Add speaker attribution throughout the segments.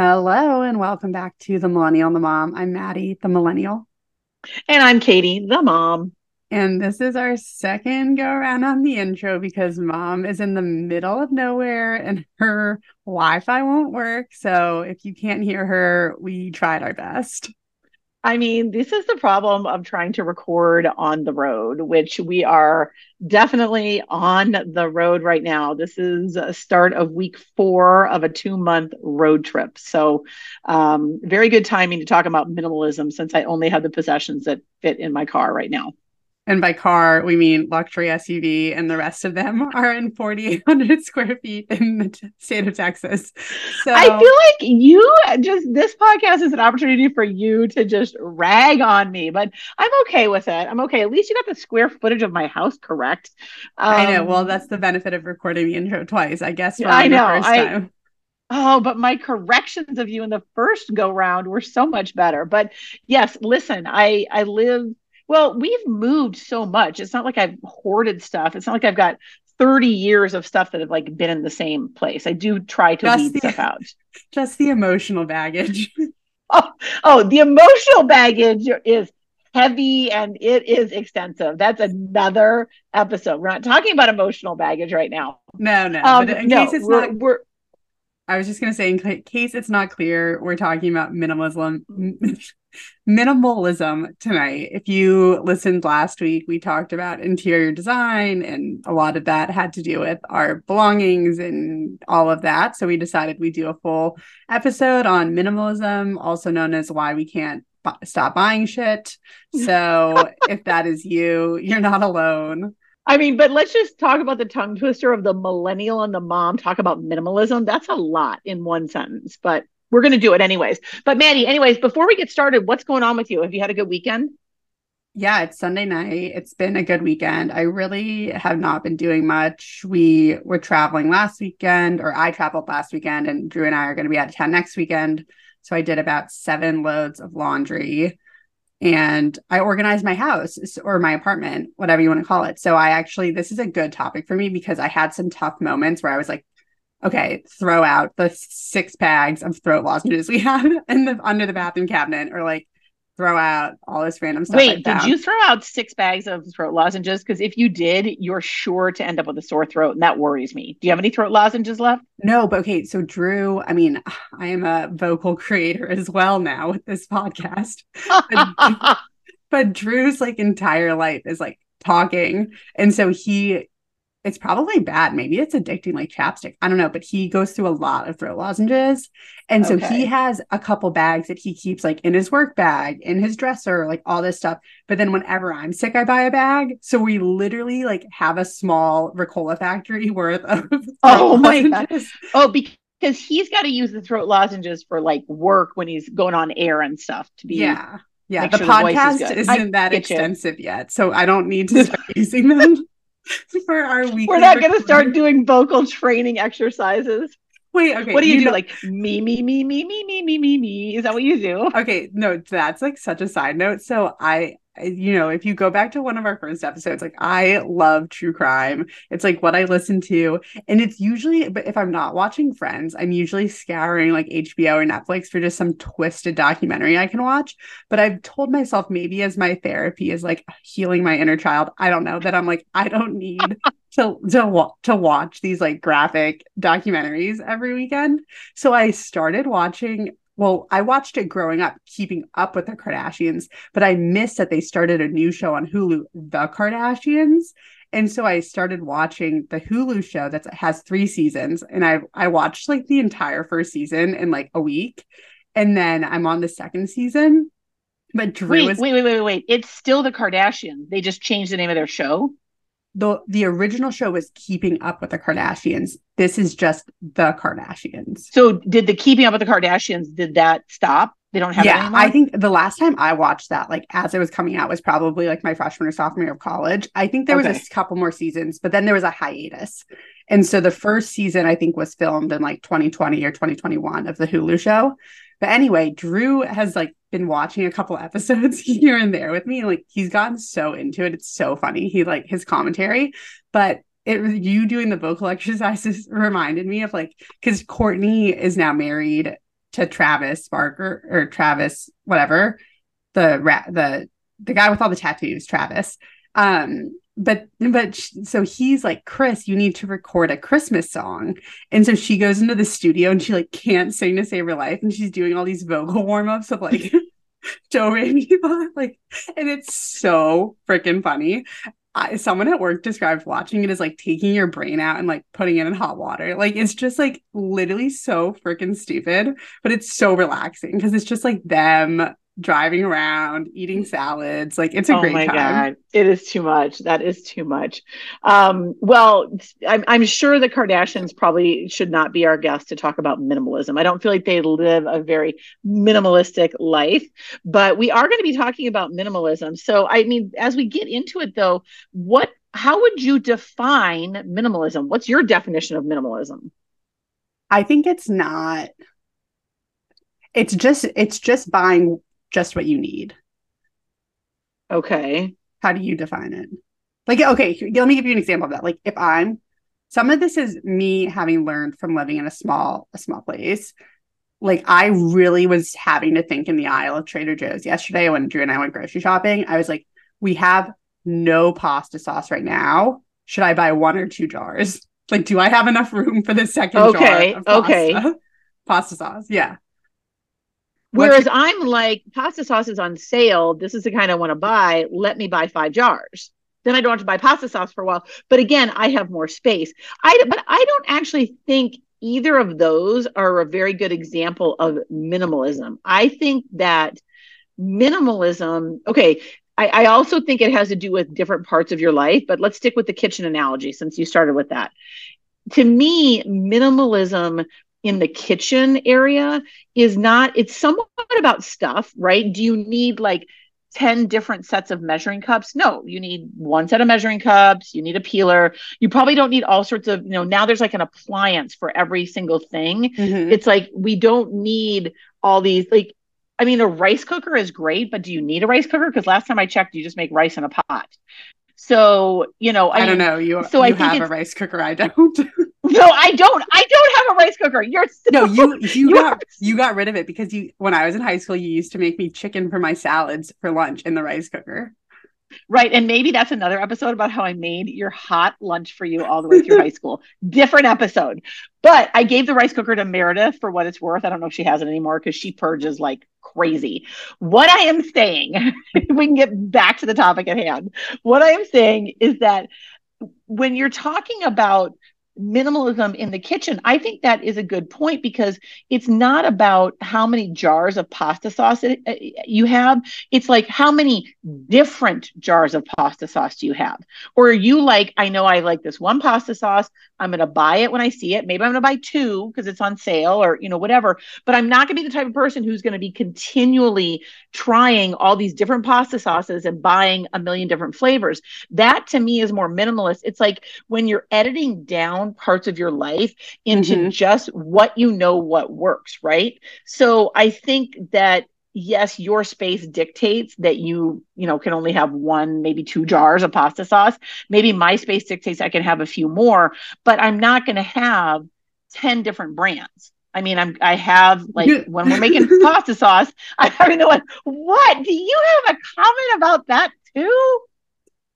Speaker 1: Hello and welcome back to the Millennial and the Mom. I'm Maddie, the Millennial.
Speaker 2: And I'm Katie, the mom.
Speaker 1: And this is our second go around on the intro because mom is in the middle of nowhere and her Wi Fi won't work. So if you can't hear her, we tried our best.
Speaker 2: I mean, this is the problem of trying to record on the road, which we are definitely on the road right now. This is a start of week four of a two month road trip. So, um, very good timing to talk about minimalism since I only have the possessions that fit in my car right now.
Speaker 1: And by car, we mean luxury SUV, and the rest of them are in 4,800 square feet in the t- state of Texas.
Speaker 2: So I feel like you just, this podcast is an opportunity for you to just rag on me, but I'm okay with it. I'm okay. At least you got the square footage of my house correct.
Speaker 1: Um, I know. Well, um, that's the benefit of recording the intro twice, I guess.
Speaker 2: I know. I, Oh, but my corrections of you in the first go round were so much better. But yes, listen, I I live well, we've moved so much. It's not like I've hoarded stuff. It's not like I've got 30 years of stuff that have like been in the same place. I do try to just weed the, stuff out.
Speaker 1: Just the emotional baggage.
Speaker 2: oh, oh, the emotional baggage is heavy and it is extensive. That's another episode. We're not talking about emotional baggage right now.
Speaker 1: No, no. Um, but in no, case it's we're, not, we're. I was just gonna say, in case it's not clear, we're talking about minimalism minimalism tonight. If you listened last week, we talked about interior design, and a lot of that had to do with our belongings and all of that. So we decided we'd do a full episode on minimalism, also known as why we can't b- stop buying shit. So if that is you, you're not alone.
Speaker 2: I mean, but let's just talk about the tongue twister of the millennial and the mom. Talk about minimalism. That's a lot in one sentence, but we're going to do it anyways. But Maddie, anyways, before we get started, what's going on with you? Have you had a good weekend?
Speaker 1: Yeah, it's Sunday night. It's been a good weekend. I really have not been doing much. We were traveling last weekend, or I traveled last weekend, and Drew and I are going to be out of town next weekend. So I did about seven loads of laundry and I organized my house or my apartment, whatever you want to call it. So I actually, this is a good topic for me because I had some tough moments where I was like, okay, throw out the six bags of throat lozenges we have in the under the bathroom cabinet, or like throw out all this random stuff.
Speaker 2: Wait, did you throw out six bags of throat lozenges? Because if you did, you're sure to end up with a sore throat, and that worries me. Do you have any throat lozenges left?
Speaker 1: No, but okay. So Drew, I mean, I am a vocal creator as well now with this podcast. but, but Drew's like entire life is like talking, and so he it's probably bad. Maybe it's addicting like chapstick. I don't know, but he goes through a lot of throat lozenges. And so okay. he has a couple bags that he keeps like in his work bag, in his dresser, like all this stuff. But then whenever I'm sick, I buy a bag. So we literally like have a small Ricola factory worth of
Speaker 2: Oh my god. Oh, because he's got to use the throat lozenges for like work when he's going on air and stuff to be
Speaker 1: Yeah. Yeah, the sure podcast the is isn't that extensive you. yet. So I don't need to start using them. for our week.
Speaker 2: We're not going to start doing vocal training exercises.
Speaker 1: Wait, okay.
Speaker 2: What do you, you do? Know- like me, me, me, me, me, me, me, me, me. Is that what you do?
Speaker 1: Okay, no, that's like such a side note. So I you know, if you go back to one of our first episodes, like I love true crime. It's like what I listen to. And it's usually, but if I'm not watching Friends, I'm usually scouring like HBO or Netflix for just some twisted documentary I can watch. But I've told myself maybe as my therapy is like healing my inner child. I don't know that I'm like, I don't need to to to watch these like graphic documentaries every weekend. So I started watching well, I watched it growing up, keeping up with the Kardashians, but I missed that they started a new show on Hulu, The Kardashians. And so I started watching the Hulu show that has three seasons. And I I watched like the entire first season in like a week. And then I'm on the second season. But Drew
Speaker 2: wait, is- wait, wait, wait, wait. It's still the Kardashians. They just changed the name of their show
Speaker 1: the the original show was Keeping Up with the Kardashians. This is just the Kardashians.
Speaker 2: So did the Keeping Up with the Kardashians did that stop? They don't have
Speaker 1: yeah. I think the last time I watched that, like as it was coming out, was probably like my freshman or sophomore year of college. I think there okay. was a couple more seasons, but then there was a hiatus. And so the first season I think was filmed in like 2020 or 2021 of the Hulu show. But anyway, Drew has like been watching a couple episodes here and there with me. Like he's gotten so into it. It's so funny. He like his commentary, but it you doing the vocal exercises reminded me of like because Courtney is now married to Travis Barker or Travis whatever the rat the the guy with all the tattoos Travis um but but so he's like chris you need to record a christmas song. And so she goes into the studio and she like can't sing to save her life. And she's doing all these vocal warm-ups of like Joe like and it's so freaking funny. I, someone at work described watching it as like taking your brain out and like putting it in hot water. Like it's just like literally so freaking stupid, but it's so relaxing because it's just like them driving around, eating salads. Like it's a oh great my time. God.
Speaker 2: It is too much. That is too much. Um, well, I'm, I'm sure the Kardashians probably should not be our guest to talk about minimalism. I don't feel like they live a very minimalistic life, but we are going to be talking about minimalism. So, I mean, as we get into it though, what, how would you define minimalism? What's your definition of minimalism?
Speaker 1: I think it's not it's just it's just buying just what you need.
Speaker 2: Okay.
Speaker 1: How do you define it? Like, okay, let me give you an example of that. Like, if I'm, some of this is me having learned from living in a small, a small place. Like, I really was having to think in the aisle of Trader Joe's yesterday when Drew and I went grocery shopping. I was like, we have no pasta sauce right now. Should I buy one or two jars? Like, do I have enough room for the second
Speaker 2: okay,
Speaker 1: jar?
Speaker 2: Okay.
Speaker 1: Okay. Pasta sauce. Yeah.
Speaker 2: Whereas. I'm like, pasta sauce is on sale. This is the kind I want to buy. Let me buy five jars. Then I don't have to buy pasta sauce for a while. But again, I have more space. I mm-hmm. but I don't actually think either of those are a very good example of minimalism. I think that minimalism, okay, I, I also think it has to do with different parts of your life, but let's stick with the kitchen analogy since you started with that. To me, minimalism in the kitchen area is not it's somewhat about stuff right do you need like 10 different sets of measuring cups no you need one set of measuring cups you need a peeler you probably don't need all sorts of you know now there's like an appliance for every single thing mm-hmm. it's like we don't need all these like I mean, a rice cooker is great, but do you need a rice cooker? Because last time I checked, you just make rice in a pot. So, you know,
Speaker 1: I, I don't know. You, so you I have a rice cooker. I don't.
Speaker 2: no, I don't. I don't have a rice cooker. You're so,
Speaker 1: no, you you got you got rid of it because you when I was in high school, you used to make me chicken for my salads for lunch in the rice cooker.
Speaker 2: Right. And maybe that's another episode about how I made your hot lunch for you all the way through high school. Different episode. But I gave the rice cooker to Meredith for what it's worth. I don't know if she has it anymore because she purges like crazy. What I am saying, we can get back to the topic at hand. What I am saying is that when you're talking about minimalism in the kitchen, I think that is a good point because it's not about how many jars of pasta sauce uh, you have. It's like how many different jars of pasta sauce do you have? Or you like, I know I like this one pasta sauce. I'm going to buy it when I see it. Maybe I'm going to buy two because it's on sale or, you know, whatever. But I'm not going to be the type of person who's going to be continually trying all these different pasta sauces and buying a million different flavors. That to me is more minimalist. It's like when you're editing down parts of your life into mm-hmm. just what you know what works, right? So I think that yes your space dictates that you you know can only have one maybe two jars of pasta sauce maybe my space dictates i can have a few more but i'm not going to have 10 different brands I mean, I'm I have like when we're making pasta sauce, I'm having to like, what? Do you have a comment about that too?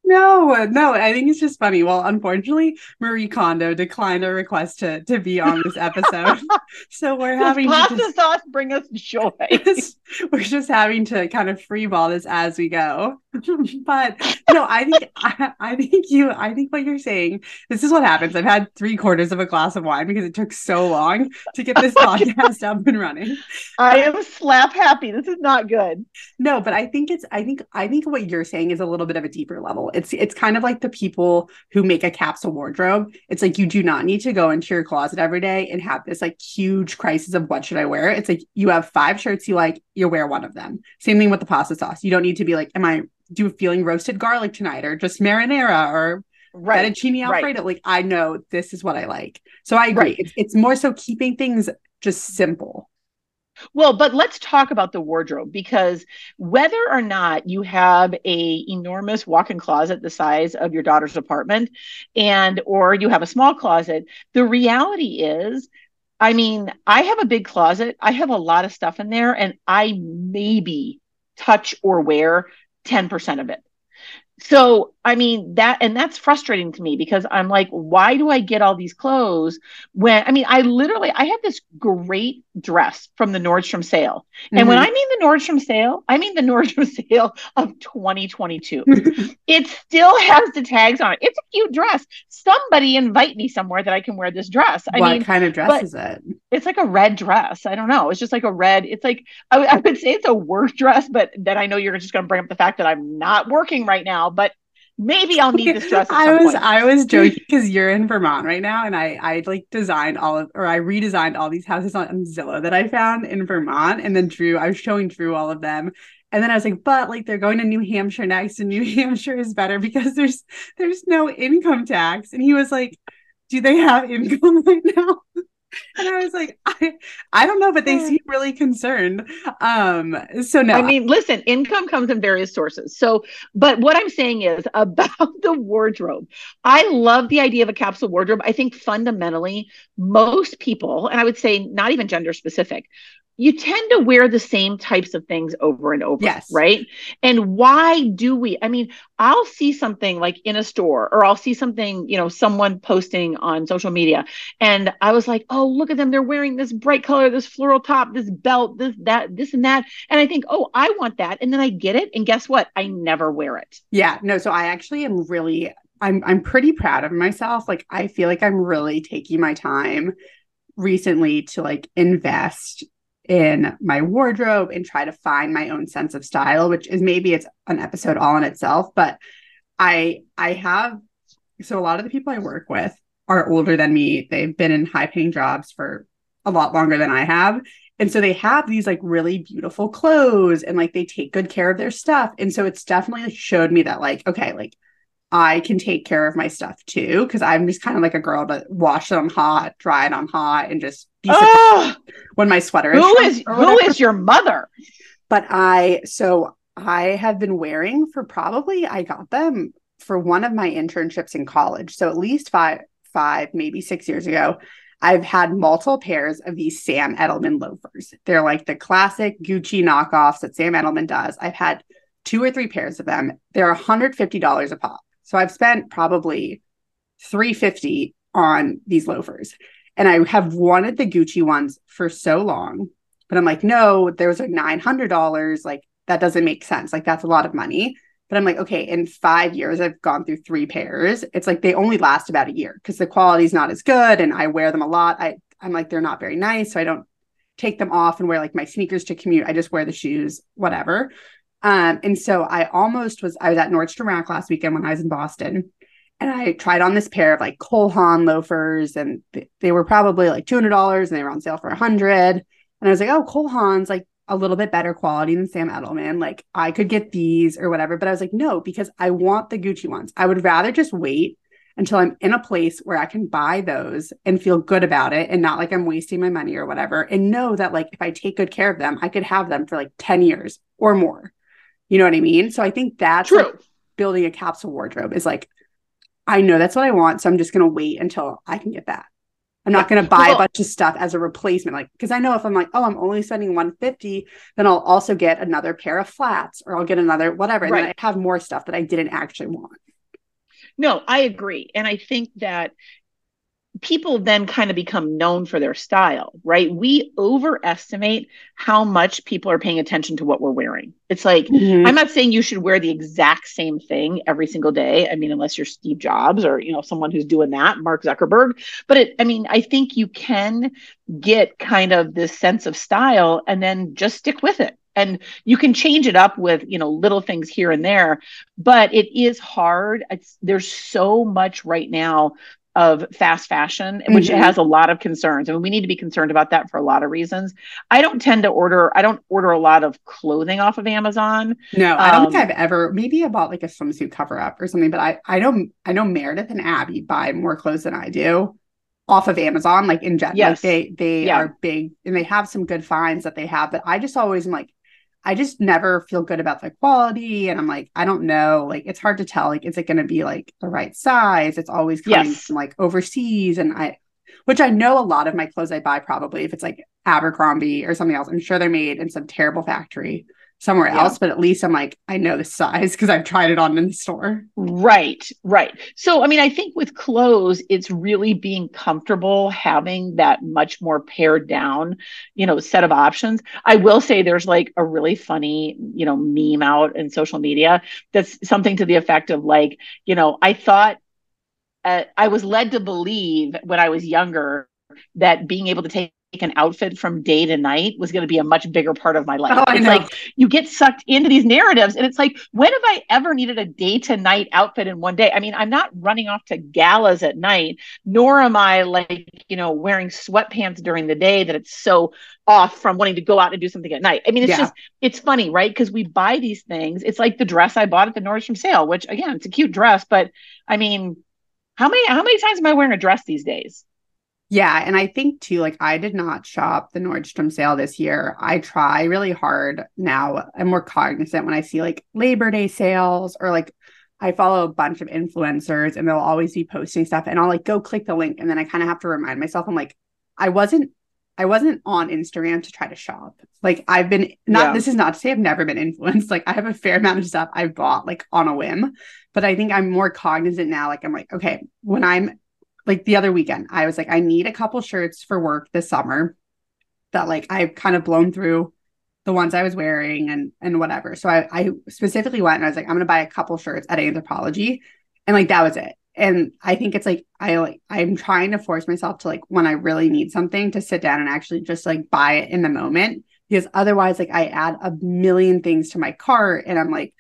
Speaker 1: No, no, I think it's just funny. Well, unfortunately, Marie Kondo declined a request to to be on this episode, so we're having
Speaker 2: Does pasta just, sauce bring us joy.
Speaker 1: we're just having to kind of freeball this as we go. but no, I think I, I, think you I think what you're saying. This is what happens. I've had three quarters of a glass of wine because it took so long to get this podcast up and running.
Speaker 2: I am slap happy. This is not good.
Speaker 1: No, but I think it's I think I think what you're saying is a little bit of a deeper level. It's it's kind of like the people who make a capsule wardrobe. It's like you do not need to go into your closet every day and have this like huge crisis of what should I wear. It's like you have five shirts you like, you wear one of them. Same thing with the pasta sauce. You don't need to be like, am I do feeling roasted garlic tonight or just marinara or right. fettuccine alfredo. Right. Like I know this is what I like. So I agree. Right. It's, it's more so keeping things just simple.
Speaker 2: Well, but let's talk about the wardrobe because whether or not you have a enormous walk-in closet the size of your daughter's apartment and or you have a small closet, the reality is I mean, I have a big closet. I have a lot of stuff in there, and I maybe touch or wear 10% of it. So, I mean, that, and that's frustrating to me because I'm like, why do I get all these clothes when, I mean, I literally, I have this great dress from the Nordstrom sale. And mm-hmm. when I mean the Nordstrom sale, I mean the Nordstrom sale of 2022. it still has the tags on it. It's a cute dress. Somebody invite me somewhere that I can wear this dress. I
Speaker 1: what
Speaker 2: mean,
Speaker 1: kind of dress is it?
Speaker 2: It's like a red dress. I don't know. It's just like a red, it's like, I, I would say it's a work dress, but then I know you're just going to bring up the fact that I'm not working right now, but maybe I'll need this dress.
Speaker 1: I was
Speaker 2: point.
Speaker 1: I was joking because you're in Vermont right now, and I I like designed all of or I redesigned all these houses on Zillow that I found in Vermont, and then Drew I was showing Drew all of them, and then I was like, but like they're going to New Hampshire next, and New Hampshire is better because there's there's no income tax, and he was like, do they have income right now? And I was like, I, I don't know, but they seem really concerned. Um, so no.
Speaker 2: I mean, listen, income comes in various sources. So, but what I'm saying is about the wardrobe. I love the idea of a capsule wardrobe. I think fundamentally, most people, and I would say not even gender specific, you tend to wear the same types of things over and over.
Speaker 1: Yes.
Speaker 2: Right. And why do we? I mean, I'll see something like in a store or I'll see something, you know, someone posting on social media. And I was like, oh, look at them. They're wearing this bright color, this floral top, this belt, this, that, this, and that. And I think, oh, I want that. And then I get it. And guess what? I never wear it.
Speaker 1: Yeah. No. So I actually am really, I'm, I'm pretty proud of myself. Like, I feel like I'm really taking my time recently to like invest in my wardrobe and try to find my own sense of style which is maybe it's an episode all in itself but i i have so a lot of the people i work with are older than me. They've been in high paying jobs for a lot longer than i have. And so they have these like really beautiful clothes and like they take good care of their stuff. And so it's definitely showed me that like okay like I can take care of my stuff too because I'm just kind of like a girl to wash it on hot, dry it on hot, and just be oh, when my sweater
Speaker 2: who is, is who is your mother?
Speaker 1: But I so I have been wearing for probably I got them for one of my internships in college, so at least five five maybe six years ago. I've had multiple pairs of these Sam Edelman loafers. They're like the classic Gucci knockoffs that Sam Edelman does. I've had two or three pairs of them. They're $150 a pop. So I've spent probably 350 on these loafers. And I have wanted the Gucci ones for so long, but I'm like, no, those are $900. Like, that doesn't make sense. Like, that's a lot of money. But I'm like, okay, in five years, I've gone through three pairs. It's like they only last about a year because the quality is not as good. And I wear them a lot. I, I'm like, they're not very nice. So I don't take them off and wear like my sneakers to commute. I just wear the shoes, whatever. Um, and so I almost was, I was at Nordstrom Rack last weekend when I was in Boston and I tried on this pair of like Cole Haan loafers and they were probably like $200 and they were on sale for a 100 And I was like, oh, Cole Haan's like a little bit better quality than Sam Edelman. Like I could get these or whatever. But I was like, no, because I want the Gucci ones. I would rather just wait until I'm in a place where I can buy those and feel good about it and not like I'm wasting my money or whatever. And know that like if I take good care of them, I could have them for like 10 years or more. You know what I mean? So I think that's
Speaker 2: True.
Speaker 1: Like building a capsule wardrobe is like, I know that's what I want. So I'm just going to wait until I can get that. I'm not going to buy well, a bunch of stuff as a replacement. Like, because I know if I'm like, oh, I'm only spending 150, then I'll also get another pair of flats or I'll get another whatever. And right. then I have more stuff that I didn't actually want.
Speaker 2: No, I agree. And I think that people then kind of become known for their style, right? We overestimate how much people are paying attention to what we're wearing. It's like, mm-hmm. I'm not saying you should wear the exact same thing every single day. I mean, unless you're Steve Jobs or, you know, someone who's doing that, Mark Zuckerberg. But it, I mean, I think you can get kind of this sense of style and then just stick with it and you can change it up with you know little things here and there but it is hard it's, there's so much right now of fast fashion, mm-hmm. which has a lot of concerns. I mean, we need to be concerned about that for a lot of reasons. I don't tend to order, I don't order a lot of clothing off of Amazon.
Speaker 1: No, I don't um, think I've ever, maybe I bought like a swimsuit cover up or something, but I, I know, I know Meredith and Abby buy more clothes than I do off of Amazon, like in general. Yes. Like they, they yeah. are big and they have some good finds that they have, but I just always am like, I just never feel good about the quality. And I'm like, I don't know. Like, it's hard to tell. Like, is it going to be like the right size? It's always coming yes. from like overseas. And I, which I know a lot of my clothes I buy probably if it's like Abercrombie or something else, I'm sure they're made in some terrible factory somewhere yeah. else, but at least I'm like, I know the size because I've tried it on in the store.
Speaker 2: Right, right. So, I mean, I think with clothes, it's really being comfortable having that much more pared down, you know, set of options. I will say there's like a really funny, you know, meme out in social media that's something to the effect of like, you know, I thought uh, I was led to believe when I was younger that being able to take an outfit from day to night was going to be a much bigger part of my life. Oh, it's like you get sucked into these narratives and it's like when have I ever needed a day to night outfit in one day? I mean, I'm not running off to galas at night, nor am I like, you know, wearing sweatpants during the day that it's so off from wanting to go out and do something at night. I mean, it's yeah. just it's funny, right? Because we buy these things. It's like the dress I bought at the Nordstrom sale, which again, it's a cute dress, but I mean, how many how many times am I wearing a dress these days?
Speaker 1: Yeah, and I think too, like I did not shop the Nordstrom sale this year. I try really hard now. I'm more cognizant when I see like Labor Day sales or like I follow a bunch of influencers and they'll always be posting stuff and I'll like go click the link and then I kind of have to remind myself I'm like I wasn't I wasn't on Instagram to try to shop. Like I've been not yeah. this is not to say I've never been influenced. Like I have a fair amount of stuff I've bought like on a whim, but I think I'm more cognizant now like I'm like okay, when I'm like the other weekend, I was like, I need a couple shirts for work this summer that like I've kind of blown through the ones I was wearing and and whatever. So I, I specifically went and I was like, I'm gonna buy a couple shirts at Anthropologie. And like that was it. And I think it's like I like I'm trying to force myself to like when I really need something to sit down and actually just like buy it in the moment. Because otherwise, like I add a million things to my cart and I'm like,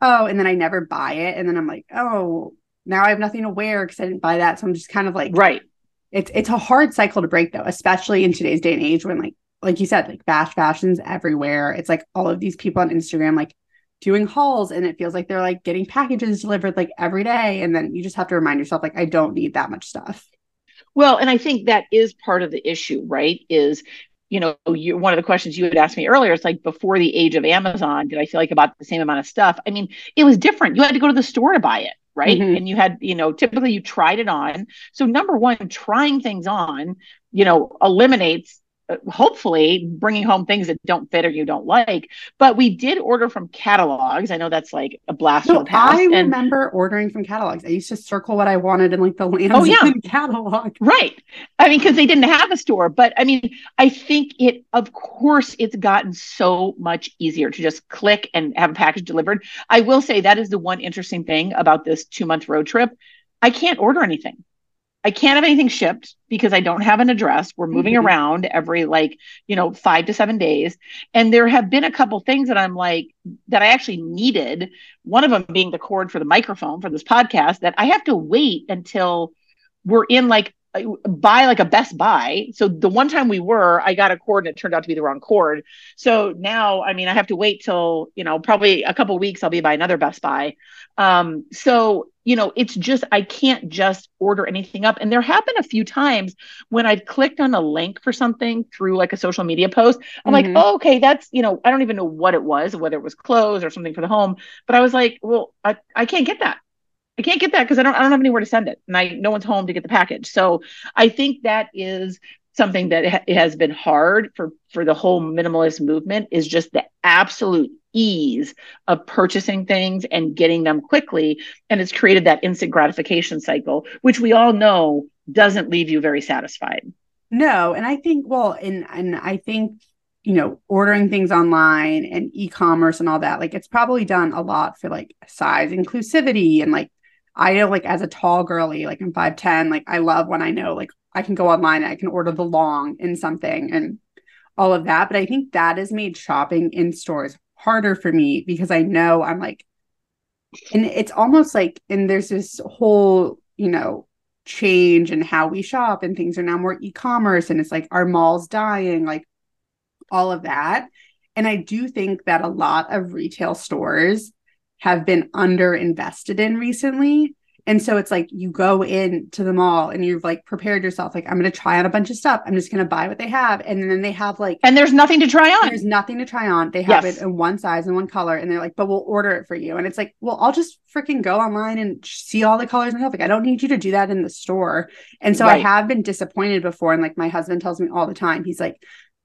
Speaker 1: oh, and then I never buy it. And then I'm like, oh, now I have nothing to wear because I didn't buy that. So I'm just kind of like,
Speaker 2: right.
Speaker 1: It's it's a hard cycle to break though, especially in today's day and age when like like you said, like fast fashion's everywhere. It's like all of these people on Instagram like doing hauls and it feels like they're like getting packages delivered like every day. And then you just have to remind yourself, like, I don't need that much stuff.
Speaker 2: Well, and I think that is part of the issue, right? Is you know, you, one of the questions you had asked me earlier, it's like before the age of Amazon, did I feel like about the same amount of stuff? I mean, it was different. You had to go to the store to buy it right? Mm-hmm. And you had, you know, typically you tried it on. So number one, trying things on, you know, eliminates hopefully bringing home things that don't fit or you don't like. But we did order from catalogs. I know that's like a blast no, from the past.
Speaker 1: I and, remember ordering from catalogs. I used to circle what I wanted in like the Lands oh, yeah. catalog.
Speaker 2: Right. I mean, because they didn't have a store. But I mean, I think it, of course, it's gotten so much easier to just click and have a package delivered. I will say that is the one interesting thing about this two month road trip. I can't order anything. I can't have anything shipped because I don't have an address. We're moving mm-hmm. around every like, you know, five to seven days. And there have been a couple things that I'm like, that I actually needed. One of them being the cord for the microphone for this podcast that I have to wait until we're in like buy like a Best Buy. So the one time we were, I got a cord and it turned out to be the wrong cord. So now, I mean, I have to wait till, you know, probably a couple weeks I'll be by another Best Buy. Um, so, you know, it's just, I can't just order anything up. And there have been a few times when I've clicked on a link for something through like a social media post. I'm mm-hmm. like, oh, okay, that's, you know, I don't even know what it was, whether it was clothes or something for the home. But I was like, well, I, I can't get that. I can't get that because I don't I don't have anywhere to send it, and I no one's home to get the package. So I think that is something that ha- has been hard for for the whole minimalist movement is just the absolute ease of purchasing things and getting them quickly and it's created that instant gratification cycle which we all know doesn't leave you very satisfied
Speaker 1: no and i think well and and i think you know ordering things online and e-commerce and all that like it's probably done a lot for like size inclusivity and like I know like as a tall girly, like I'm 5'10, like I love when I know like I can go online and I can order the long in something and all of that. But I think that has made shopping in stores harder for me because I know I'm like, and it's almost like, and there's this whole, you know, change in how we shop and things are now more e-commerce and it's like our malls dying, like all of that. And I do think that a lot of retail stores have been under invested in recently. And so it's like you go into the mall and you've like prepared yourself, like, I'm going to try on a bunch of stuff. I'm just going to buy what they have. And then they have like,
Speaker 2: and there's nothing to try on.
Speaker 1: There's nothing to try on. They have yes. it in one size and one color. And they're like, but we'll order it for you. And it's like, well, I'll just freaking go online and see all the colors and stuff. Like, I don't need you to do that in the store. And so right. I have been disappointed before. And like my husband tells me all the time, he's like,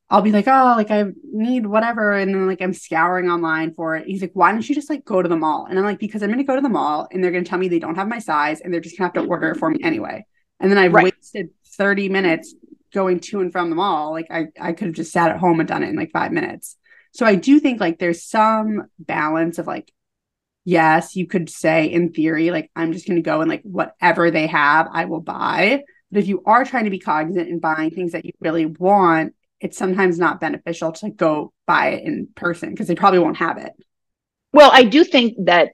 Speaker 1: I'll be like, oh, like I need whatever. And then like I'm scouring online for it. He's like, why don't you just like go to the mall? And I'm like, because I'm gonna go to the mall and they're gonna tell me they don't have my size and they're just gonna have to mm-hmm. order it for me anyway. And then I've right. wasted 30 minutes going to and from the mall. Like I, I could have just sat at home and done it in like five minutes. So I do think like there's some balance of like, yes, you could say in theory, like I'm just gonna go and like whatever they have, I will buy. But if you are trying to be cognizant and buying things that you really want, it's sometimes not beneficial to go buy it in person because they probably won't have it.
Speaker 2: Well, I do think that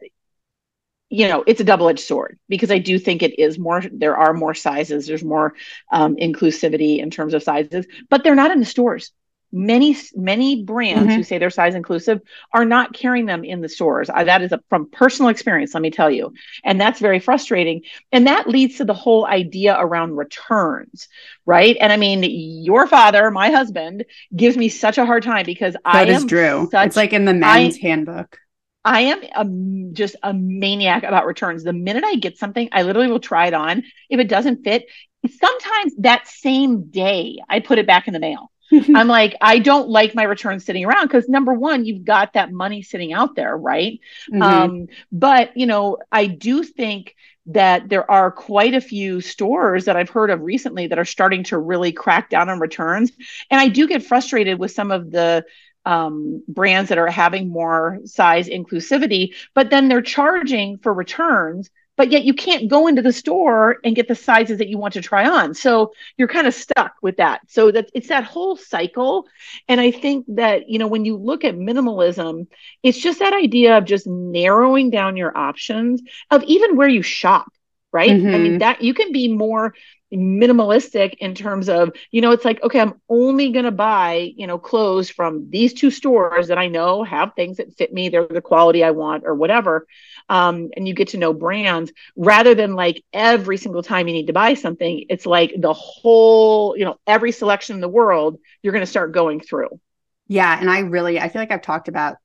Speaker 2: you know it's a double-edged sword because i do think it is more there are more sizes there's more um, inclusivity in terms of sizes but they're not in the stores many many brands mm-hmm. who say they're size inclusive are not carrying them in the stores uh, that is a, from personal experience let me tell you and that's very frustrating and that leads to the whole idea around returns right and i mean your father my husband gives me such a hard time because that i
Speaker 1: is true such, it's like in the men's I, handbook
Speaker 2: I am a, just a maniac about returns. The minute I get something, I literally will try it on. If it doesn't fit, sometimes that same day I put it back in the mail. I'm like, I don't like my returns sitting around because number one, you've got that money sitting out there, right? Mm-hmm. Um, but you know, I do think that there are quite a few stores that I've heard of recently that are starting to really crack down on returns. And I do get frustrated with some of the um, brands that are having more size inclusivity, but then they're charging for returns but yet you can't go into the store and get the sizes that you want to try on. So you're kind of stuck with that. So that it's that whole cycle. And I think that, you know, when you look at minimalism, it's just that idea of just narrowing down your options of even where you shop, right? Mm-hmm. I mean, mm-hmm. that you can be more minimalistic in terms of you know it's like okay i'm only going to buy you know clothes from these two stores that i know have things that fit me they're the quality i want or whatever um, and you get to know brands. Rather than like every single time you need to buy something it's like the whole you know every selection in the world you're going to start going through.
Speaker 1: Yeah and i really i feel like i've talked about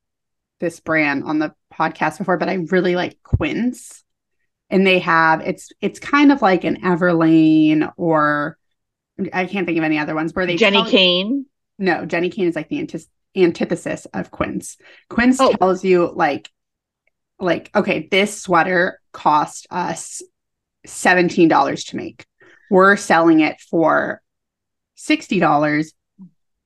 Speaker 1: this brand on the podcast before but i really like quince and they have it's it's kind of like an Everlane or I can't think of any other ones where they
Speaker 2: Jenni Kayne.
Speaker 1: No, Jenni Kayne is like the antithesis of Quince. Quince oh. tells you like like okay, this sweater cost us seventeen dollars to make. We're selling it for sixty dollars.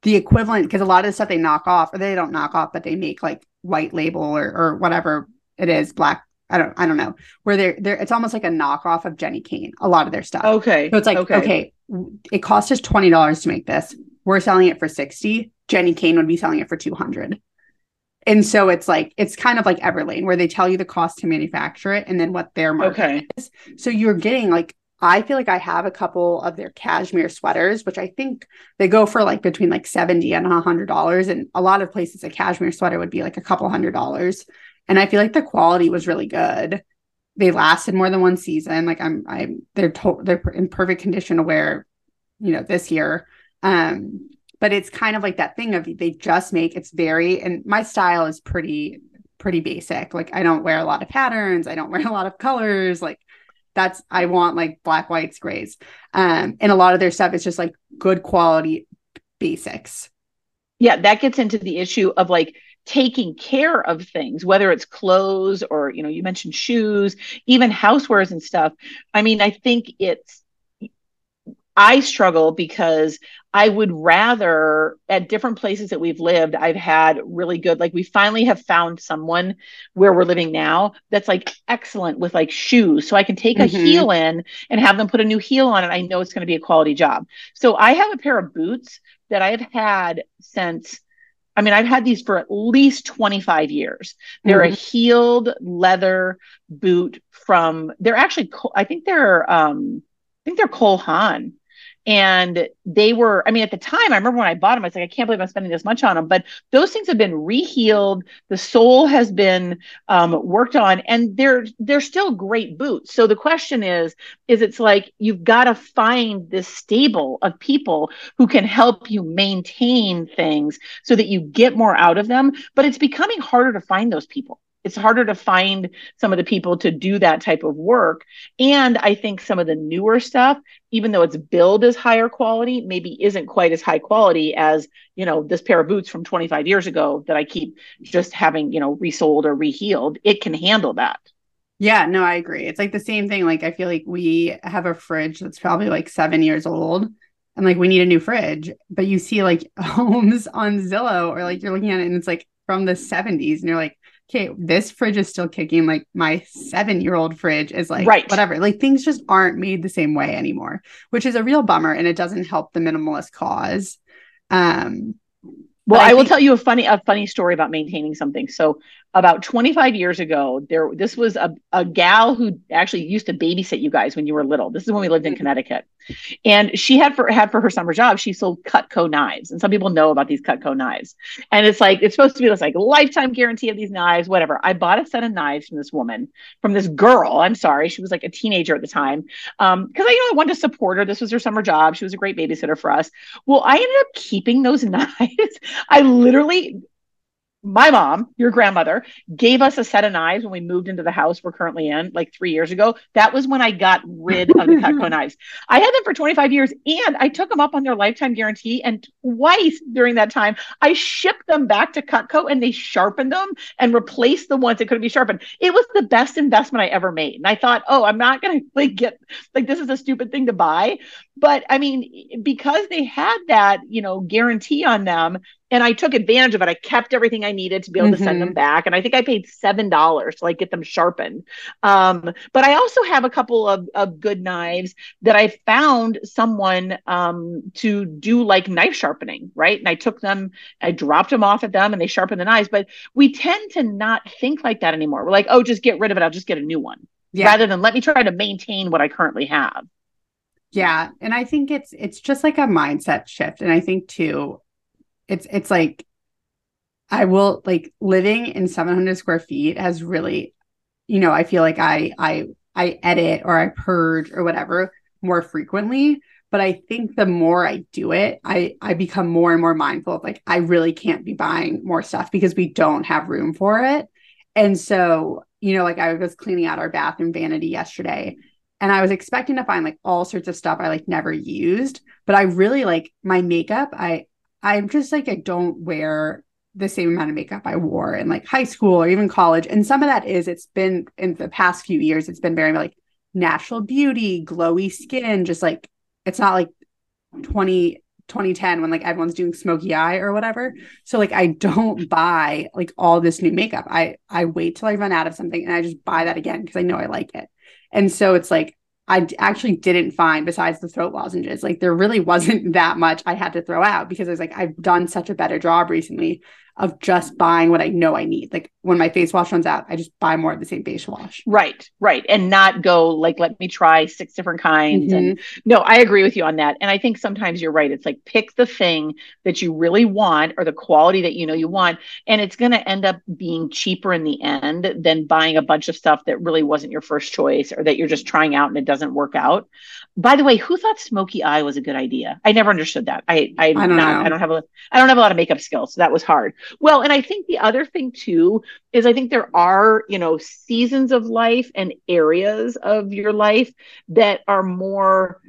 Speaker 1: The equivalent because a lot of the stuff they knock off, or they don't knock off, but they make like white label or or whatever it is, black I don't I don't know where they're they're it's almost like a knockoff of Jenni Kayne. a lot of their stuff.
Speaker 2: Okay.
Speaker 1: So it's like okay, okay it cost us twenty dollars to make this. We're selling it for sixty. Jenni Kayne would be selling it for two hundred. And so it's like it's kind of like Everlane where they tell you the cost to manufacture it and then what their market okay. is. So you're getting like I feel like I have a couple of their cashmere sweaters, which I think they go for like between like 70 and hundred dollars. And a lot of places a cashmere sweater would be like a couple hundred dollars and I feel like the quality was really good. They lasted more than one season. Like I'm, I'm, they're to- they're in perfect condition to wear, you know, this year. Um, but it's kind of like that thing of they just make it's very and my style is pretty pretty basic. Like I don't wear a lot of patterns. I don't wear a lot of colors. Like that's I want like black, whites, grays. Um, and a lot of their stuff is just like good quality basics.
Speaker 2: Yeah, that gets into the issue of like taking care of things whether it's clothes or you know you mentioned shoes even housewares and stuff. I mean i think it's i struggle because i would rather at different places that we've lived i've had really good like we finally have found someone where we're living now that's like excellent with like shoes. So i can take mm-hmm. a heel in and have them put a new heel on and i know it's going to be a quality job. So i have a pair of boots that i have had since I mean, I've had these for at least 25 years. They're mm-hmm. a heeled leather boot from, they're actually, I think they're, um, I think they're Cole Haan. And they were, I mean, at the time, I remember when I bought them, I was like, I can't believe I'm spending this much on them. But those things have been reheeled. The sole has been um, worked on, and they're they're still great boots. So the question is, is it's like you've got to find this stable of people who can help you maintain things so that you get more out of them. But it's becoming harder to find those people it's harder to find some of the people to do that type of work. And i think some of the newer stuff even though its build as higher quality maybe isn't quite as high quality as you know this pair of boots from 25 years ago that i keep just having you know resoled or reheeled. It can handle that.
Speaker 1: Yeah no i agree. It's like the same thing. Like i feel like we have a fridge that's probably like seven years old and like we need a new fridge but you see like homes on zillow or like you're looking at it and it's like from the 70s and you're like okay, this fridge is still kicking. Like my seven year old fridge is like, right. whatever. Like things just aren't made the same way anymore, which is a real bummer. And it doesn't help the minimalist cause. Um,
Speaker 2: well, I, I, will tell you a funny a funny story about maintaining something. So about 25 years ago, there this was a, a gal who actually used to babysit you guys when you were little. This is when we lived in mm-hmm. Connecticut. And she had for had for her summer job, she sold Cutco knives. And some people know about these Cutco knives. And it's like it's supposed to be this like lifetime guarantee of these knives, whatever. I bought a set of knives from this woman, from this girl. I'm sorry, she was like a teenager at the time. Um, because I you know I wanted to support her. This was her summer job. She was a great babysitter for us. Well, I ended up keeping those knives. I literally my mom, your grandmother, gave us a set of knives when we moved into the house we're currently in, like three years ago. That was when I got rid of the Cutco knives. I had them for 25 years and I took them up on their lifetime guarantee. And twice during that time, I shipped them back to Cutco and they sharpened them and replaced the ones that couldn't be sharpened. It was the best investment I ever made. And I thought, oh, I'm not going to like get like this is a stupid thing to buy. But I mean, because they had that, you know, guarantee on them, and I took advantage of it. I kept everything I needed to be able mm-hmm. to send them mm-hmm. back, and I think I paid seven dollars to like get them sharpened. Um, but I also have a couple of, of good knives that I found someone um, to do like knife sharpening, right? And I took them, I dropped them off at them, and they sharpened the knives. But we tend to not think like that anymore. We're like, oh, just get rid of it. I'll just get a new one, yeah. rather than let me try to maintain what I currently have.
Speaker 1: Yeah, and I think it's it's just like a mindset shift, and I think too it's it's like I will like living in 700 square feet has really, you know, I feel like I I I edit or I purge or whatever more frequently. But I think the more I do it, I I become more and more mindful of like I really can't be buying more stuff because we don't have room for it. And so, you know, like I was cleaning out our bathroom vanity yesterday and I was expecting to find like all sorts of stuff I like never used, but I really like my makeup. I I'm just like, I don't wear the same amount of makeup I wore in like high school or even college. And some of that is it's been in the past few years, it's been very like natural beauty, glowy skin, just like it's not like 20 2010 when like everyone's doing smoky eye or whatever. So like I don't buy like all this new makeup. I I wait till I run out of something and I just buy that again because I know I like it. And so it's like I actually didn't find besides the throat lozenges. Like there really wasn't that much I had to throw out because I was like, I've done such a better job recently of just buying what I know I need. Like when my face wash runs out, I just buy more of the same face wash.
Speaker 2: Right, right. And not go like, let me try six different kinds. Mm-hmm. And no, I agree with you on that. And I think sometimes you're right. It's like pick the thing that you really want or the quality that you know you want. And it's going to end up being cheaper in the end than buying a bunch of stuff that really wasn't your first choice or that you're just trying out and it doesn't work out. By the way, who thought smoky eye was a good idea? I never understood that. I I, I don't not, know. I don't have a I don't have a lot of makeup skills, so that was hard. Well, and I think the other thing too is I think there are, you know, seasons of life and areas of your life that are more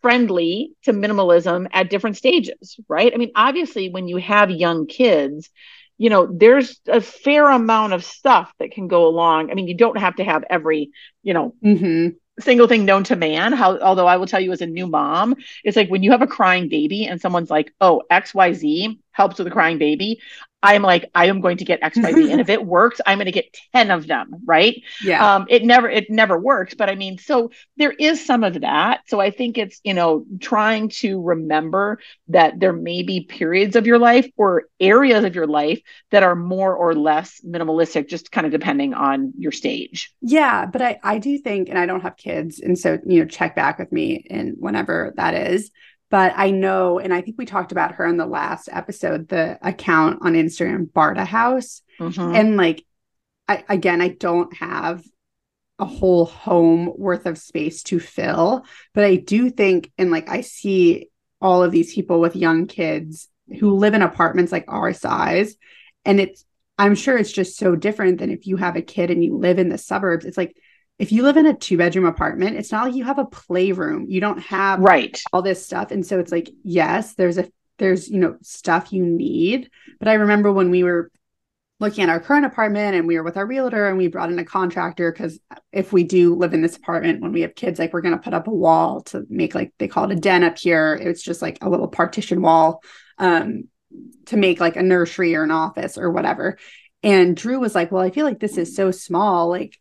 Speaker 2: friendly to minimalism at different stages, right? I mean, obviously when you have young kids, you know, there's a fair amount of stuff that can go along. I mean, you don't have to have every, you know, mm-hmm single thing known to man how although i will tell you as a new mom it's like when you have a crying baby and someone's like oh xyz helps with a crying baby I'm like, I am going to get XYZ. and if it works, I'm going to get 10 of them. Right.
Speaker 1: Yeah.
Speaker 2: Um, it never, it never works. But I mean, so there is some of that. So I think it's, you know, trying to remember that there may be periods of your life or areas of your life that are more or less minimalistic, just kind of depending on your stage.
Speaker 1: Yeah. But I, I do think, and I don't have kids. And so, you know, check back with me and whenever that is but I know, and I think we talked about her in the last episode, the account on Instagram, Barta House. Mm-hmm. And like, I, again, I don't have a whole home worth of space to fill, but I do think, and like, I see all of these people with young kids who live in apartments like our size. And it's, I'm sure it's just so different than if you have a kid and you live in the suburbs. It's like, if you live in a two bedroom apartment, it's not like you have a playroom. You don't have
Speaker 2: right
Speaker 1: all this stuff. And so it's like, yes, there's a there's you know stuff you need. But I remember when we were looking at our current apartment and we were with our realtor and we brought in a contractor because if we do live in this apartment when we have kids, like we're gonna put up a wall to make like they call it a den up here. It's just like a little partition wall um to make like a nursery or an office or whatever. And Drew was like, Well, I feel like this is so small. Like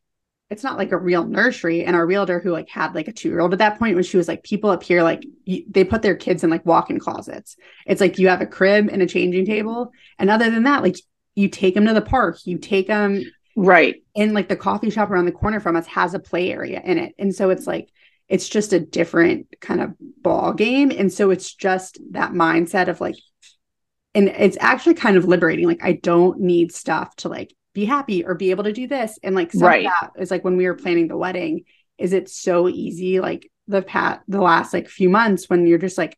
Speaker 1: it's not like a real nursery. And our realtor who like had like a two-year-old at that point when she was like people up here like you, they put their kids in like walk-in closets. It's like you have a crib and a changing table. And other than that like you take them to the park. You take them
Speaker 2: right.
Speaker 1: in like the coffee shop around the corner from us has a play area in it. And so it's like it's just a different kind of ball game and so it's just that mindset of like and it's actually kind of liberating. Like i don't need stuff to like be happy or be able to do this and like some right. of that is like when we were planning the wedding is it so easy like the pat the last like few months when you're just like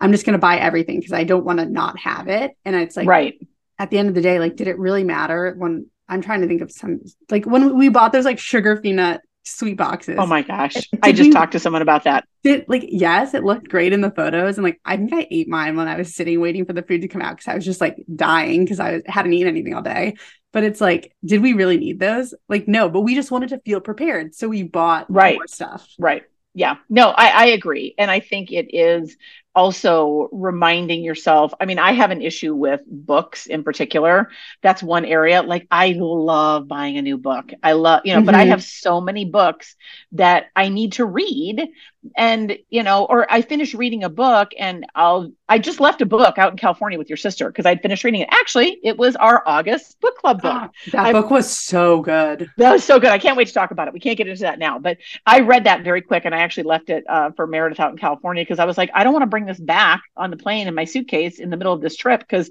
Speaker 1: i'm just going to buy everything because i don't want to not have it and it's like
Speaker 2: right
Speaker 1: at the end of the day like did it really matter when i'm trying to think of some like when we bought those like sugar peanut sweet boxes.
Speaker 2: Oh my gosh. Did I just you, talked to someone about that.
Speaker 1: Did like yes, it looked great in the photos. And like I think I ate mine when I was sitting waiting for the food to come out because I was just like dying because I hadn't eaten anything all day. But it's like, did we really need those? Like, no, but we just wanted to feel prepared. So we bought
Speaker 2: right.
Speaker 1: more stuff.
Speaker 2: Right. Yeah. No, I, I agree. And I think it is also reminding yourself i mean i have an issue with books in particular. That's one area. Like i love buying a new book. I love you know mm-hmm. but i mm-hmm. have so many books that i need to read. And you know or i finish reading a book and i'll i just left a book out in california with your sister because i'd finished reading it. Actually it was our august book club book.
Speaker 1: That I, book was so good.
Speaker 2: That was so good. I can't wait to talk about it. We can't get into that now but i read that very quick and i actually left it uh, for meredith out in california because i was like i don't want to bring bring this back on the plane in my suitcase in the middle of this trip because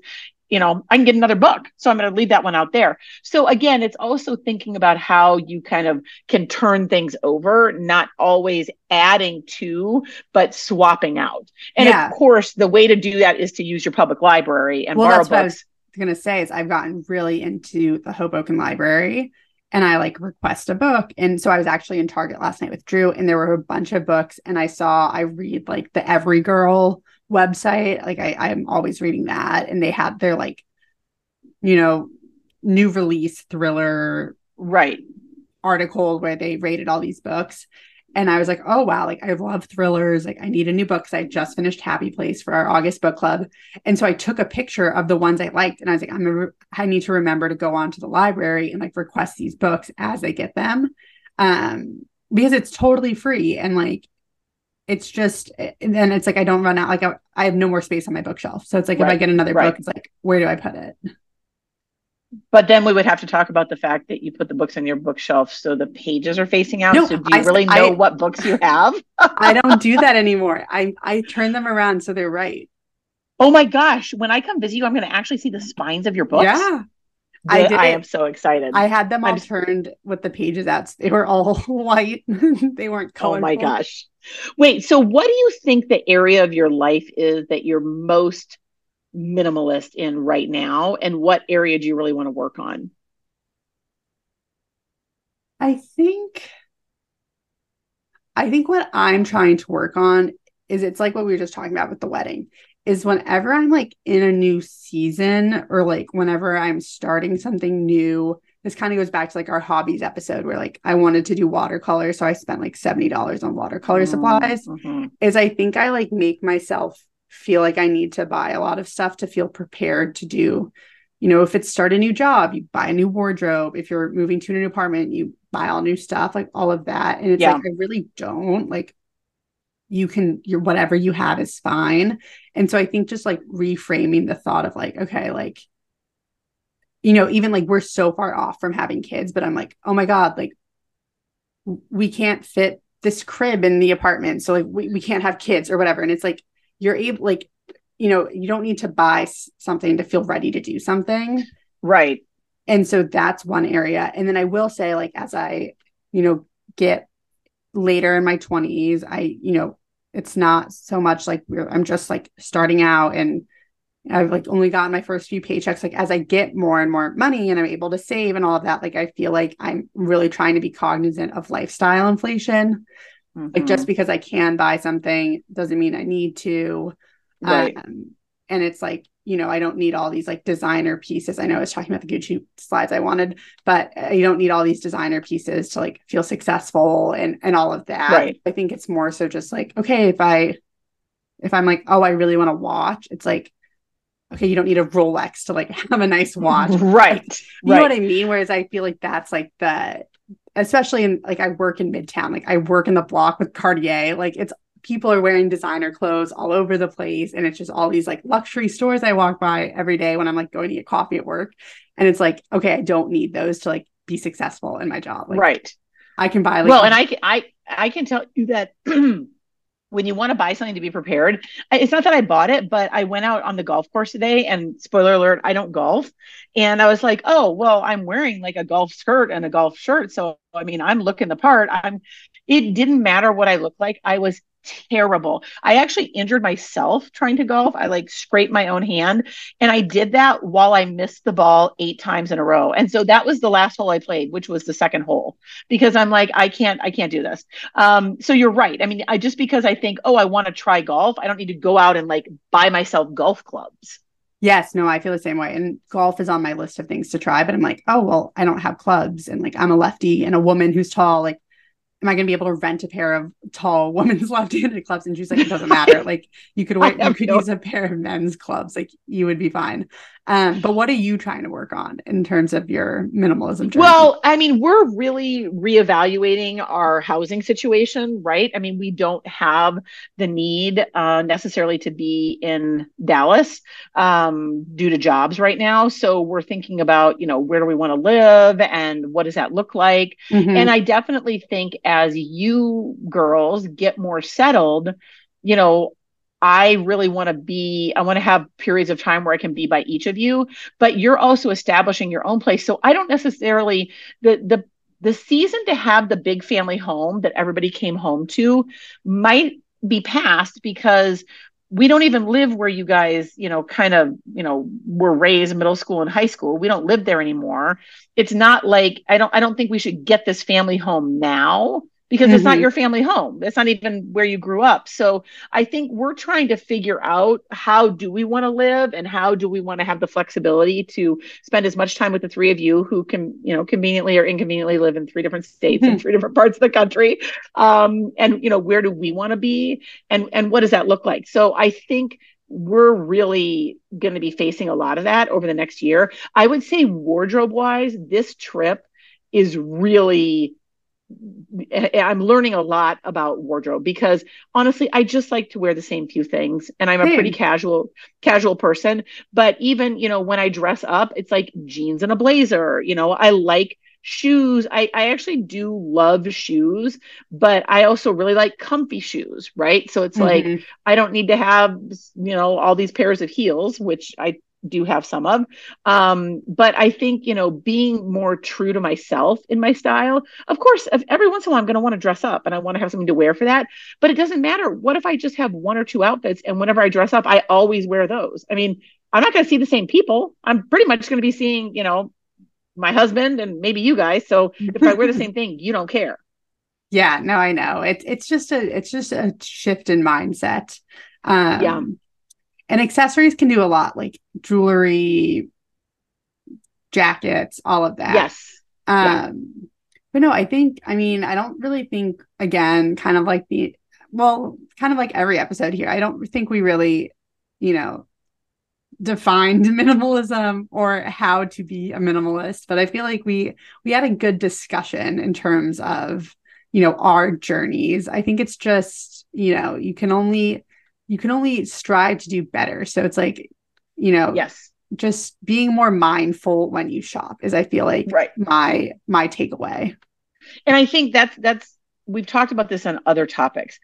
Speaker 2: you know i can get another book. So i'm going to leave that one out there. So again it's also thinking about how you kind of can turn things over not always adding to but swapping out. And yeah. of course the way to do that is to use your public library and well, borrow books.
Speaker 1: going to say is i've gotten really into the hoboken library and I like request a book. And so I was actually in Target last night with Drew, and there were a bunch of books. And I saw, I read like the Every Girl website. Like I, I'm always reading that. And they had their like, you know, new release thriller
Speaker 2: right
Speaker 1: article where they rated all these books and I was like, oh wow, like I love thrillers. Like I need a new book because I just finished Happy Place for our August book club, and so I took a picture of the ones I liked, and I was like, I'm a, I need to remember to go on to the library and like request these books as I get them, um, because it's totally free and like it's just and then it's like I don't run out. Like I, I have no more space on my bookshelf, so it's like right. if I get another right. book, it's like where do I put it?
Speaker 2: But then we would have to talk about the fact that you put the books on your bookshelf so the pages are facing out. No, so do you I, really know I, what books you have?
Speaker 1: I don't do that anymore. I I turn them around so they're right.
Speaker 2: Oh my gosh! When I come visit you, I'm going to actually see the spines of your books.
Speaker 1: Yeah,
Speaker 2: I did. I am so excited.
Speaker 1: I had them all I'm... turned with the pages out. They were all white. they weren't colorful.
Speaker 2: Oh my gosh! Wait. So, what do you think the area of your life is that you're most minimalist in right now and what area do you really want to work on
Speaker 1: i think i think what i'm trying to work on is it's like what we were just talking about with the wedding is whenever i'm like in a new season or like whenever i'm starting something new this kind of goes back to like our hobbies episode where like I wanted to do watercolor so I spent like $70 on watercolor mm-hmm. supplies mm-hmm. is I think I like make myself feel like I need to buy a lot of stuff to feel prepared to do you know, if it's start a new job, you buy a new wardrobe. If you're moving to a new apartment, you buy all new stuff, like all of that. And it's yeah. like, I really don't like you can your whatever you have is fine. And so I think just like reframing the thought of like, okay, like, you know, even like we're so far off from having kids, but I'm like, oh my God, like we can't fit this crib in the apartment. So like we, we can't have kids or whatever. And it's like you're able like you know, you don't need to buy something to feel ready to do something.
Speaker 2: Right.
Speaker 1: And so that's one area. And then I will say, like, as I, you know, get later in my 20s, I, you know, it's not so much like I'm just like starting out and I've like only gotten my first few paychecks. Like as I get more and more money and I'm able to save and all of that, like I feel like I'm really trying to be cognizant of lifestyle inflation. Mm-hmm. Like just mm-hmm. because I can buy something doesn't mean I need to. Right. Um, and it's like, you know, I don't need all these like designer pieces. I know I was talking about the Gucci slides I wanted, but you don't need all these designer pieces to like feel successful and and all of that. Right. I think it's more so just like, okay, if I if I'm like, oh, I really want to watch, it's like, okay, you don't need a Rolex to like have a nice watch.
Speaker 2: right.
Speaker 1: You right. know what I mean? Whereas I feel like that's like the especially in like I work in Midtown, like I work in the block with Cartier. Like it's people are wearing designer clothes all over the place and it's just all these like luxury stores i walk by every day when i'm like going to get coffee at work and it's like okay i don't need those to like be successful in my job like,
Speaker 2: right
Speaker 1: i can buy like
Speaker 2: well and i i i can tell you that when you want to buy something to be prepared, it's not that I bought it, but I went out on the golf course today and spoiler alert, I don't golf. And I was like, oh, well, I'm wearing like a golf skirt and a golf shirt. So, I mean, I'm looking the part. I'm, it didn't matter what I looked like. I was terrible. I actually injured myself trying to golf. I like scraped my own hand and I did that while I missed the ball eight times in a row. And so that was the last hole I played, which was the second hole because I'm like, I can't, I can't do this. Um, so you're right. I mean, I just because I think, oh, I want to try golf, I don't need to go out and like buy myself golf clubs.
Speaker 1: Yes, no, I feel the same way. And golf is on my list of things to try, but I'm like, oh, well, I don't have clubs. And like, I'm a lefty and a woman who's tall. Like, am I going to be able to rent a pair of tall women's left-handed clubs? And she's like, it doesn't matter. like you could wear, you could use a pair of men's clubs. Like you would be fine. Um, but what are you trying to work on in terms of your minimalism
Speaker 2: journey? Well, I mean, we're really reevaluating our housing situation, right? I mean, we don't have the need uh, necessarily to be in Dallas um, due to jobs right now. So we're thinking about, you know, where do we want to live and what does that look like? Mm-hmm. And I definitely think as you girls get more settled, you know, I really want to be, I want to have periods of time where I can be by each of you, but you're also establishing your own place. So I don't necessarily, the, the, the season to have the big family home that everybody came home to might be past because we don't even live where you guys, you know, kind of, you know, were raised middle school and high school. We don't live there anymore. It's not like I don't I don't think we should get this family home now because mm-hmm. it's not mm-hmm. your family home. It's not even where you grew up. So I think we're trying to figure out how do we want to live and how do we want to have the flexibility to spend as much time with the three of you who can, you know, conveniently or inconveniently live in three different states mm-hmm. and three different parts of the country. Um, and you know, where do we want to be and and what does that look like? So I think we're really going to be facing a lot of that over the next year. I would say wardrobe wise, this trip is really I'm learning a lot about wardrobe because honestly, I just like to wear the same few things and I'm a pretty casual casual person, but even, you know, when I dress up, it's like jeans and a blazer, you know, I like shoes. I I actually do love shoes, but I also really like comfy shoes, right? So it's mm-hmm. like I don't need to have, you know, all these pairs of heels, which I do have some of. Um, but I think, you know, being more true to myself in my style, of course, every once in a while, I'm going to want to dress up and I want to have something to wear for that. But it doesn't matter. What if I just have one or two outfits and whenever I dress up, I always wear those? I mean, I'm not going to see the same people. I'm pretty much going to be seeing, you know, my husband and maybe you guys. So if I wear the same thing, you don't care.
Speaker 1: Yeah, no, I know. It's it's just a it's just a shift in mindset. Um, yeah and accessories can do a lot like jewelry jackets all of that
Speaker 2: yes
Speaker 1: um yeah. but no i think i mean i don't really think again kind of like the well kind of like every episode here i don't think we really you know defined minimalism or how to be a minimalist, but I feel like we we had a good discussion in terms of, you know, our journeys. I think it's just, you know, you can only you can only strive to do better. So it's like, you know,
Speaker 2: yes.
Speaker 1: Just being more mindful when you shop is I feel like
Speaker 2: right.
Speaker 1: my my takeaway.
Speaker 2: And I think that's that's we've talked about this on other topics.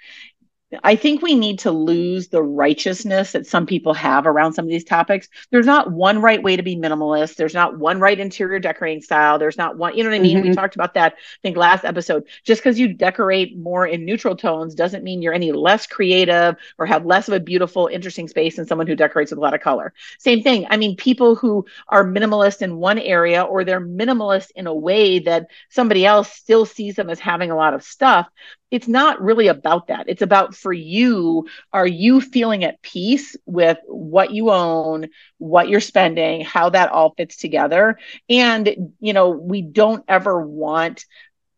Speaker 2: I think we need to lose the righteousness that some people have around some of these topics. There's not one right way to be minimalist. There's not one right interior decorating style. There's not one, you know what I mean? Mm-hmm. We talked about that, I think, last episode. Just because you decorate more in neutral tones doesn't mean you're any less creative or have less of a beautiful, interesting space than someone who decorates with a lot of color. Same thing. I mean, people who are minimalist in one area or they're minimalist in a way that somebody else still sees them as having a lot of stuff it's not really about that. It's about for you, are you feeling at peace with what you own, what you're spending, how that all fits together? And, you know, we don't ever want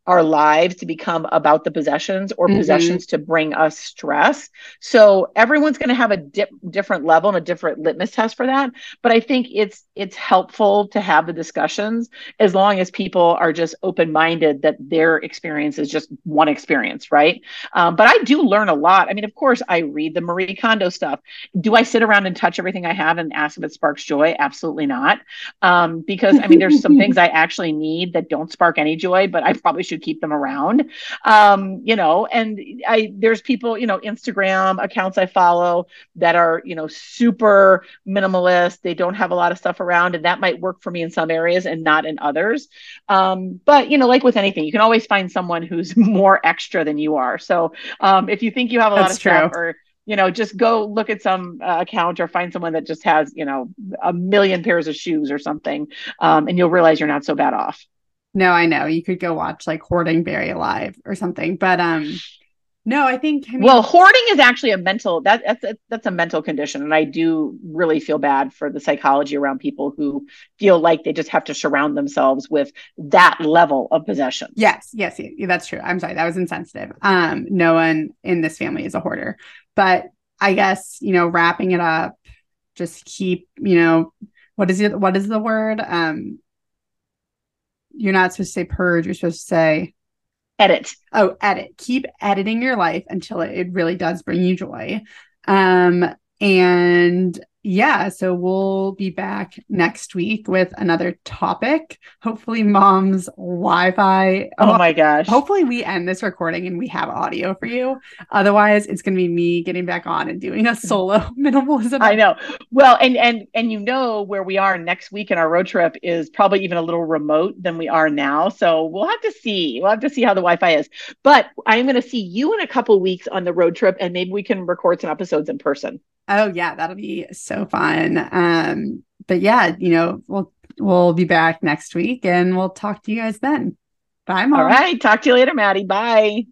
Speaker 2: our lives to become about the possessions or mm-hmm. possessions to bring us stress. So everyone's going to have a dip, different level and a different litmus test for that. But I think it's it's helpful to have the discussions as long as people are just open minded that their experience is just one experience, right? Um, but I do learn a lot. I mean, of course, I read the Marie Kondo stuff. Do I sit around and touch everything I have and ask if it sparks joy? Absolutely not. Um, because I mean, there's some things I actually need that don't spark any joy, but I probably should keep them around. Um, you know, and I there's people, you know, Instagram accounts I follow that are, you know, super minimalist. They don't have a lot of stuff around, and that might work for me in some areas and not in others. Um, but you know, like with anything, you can always find someone who's more extra than you are. So um, if you think you have a That's lot of true. stuff or you know, just go look at some uh, account or find someone that just has, you know, a million pairs of shoes or something, um, and you'll realize you're not so bad off.
Speaker 1: No, I know. You could go watch like Hoarding Buried Alive or something. But um no, I think I
Speaker 2: mean, Well, hoarding is actually a mental that that's that's a mental condition and I do really feel bad for the psychology around people who feel like they just have to surround themselves with that level of possession.
Speaker 1: Yes, yes, yeah, that's true. I'm sorry. That was insensitive. Um no one in this family is a hoarder. But I guess, you know, wrapping it up just keep, you know, what is it what is the word? Um you're not supposed to say purge, you're supposed to say
Speaker 2: edit.
Speaker 1: Oh, edit. Keep editing your life until it, it really does bring you joy. Um, and yeah, so we'll be back next week with another topic. Hopefully, mom's Wi Fi.
Speaker 2: Oh, oh, my gosh.
Speaker 1: Hopefully, we end this recording and we have audio for you. Otherwise, it's going to be me getting back on and doing a solo minimalism.
Speaker 2: I know. Well, and and and you know where we are next week in our road trip is probably even a little remote than we are now. So we'll have to see. We'll have to see how the Wi Fi is. But I'm going to see you in a couple weeks on the road trip, and maybe we can record some episodes in person.
Speaker 1: Oh yeah, that'll be so fun. Um, but yeah, you know, we'll we'll be back next week and we'll talk to you guys then. Bye, mom.
Speaker 2: All right. Talk to you later, Maddie. Bye.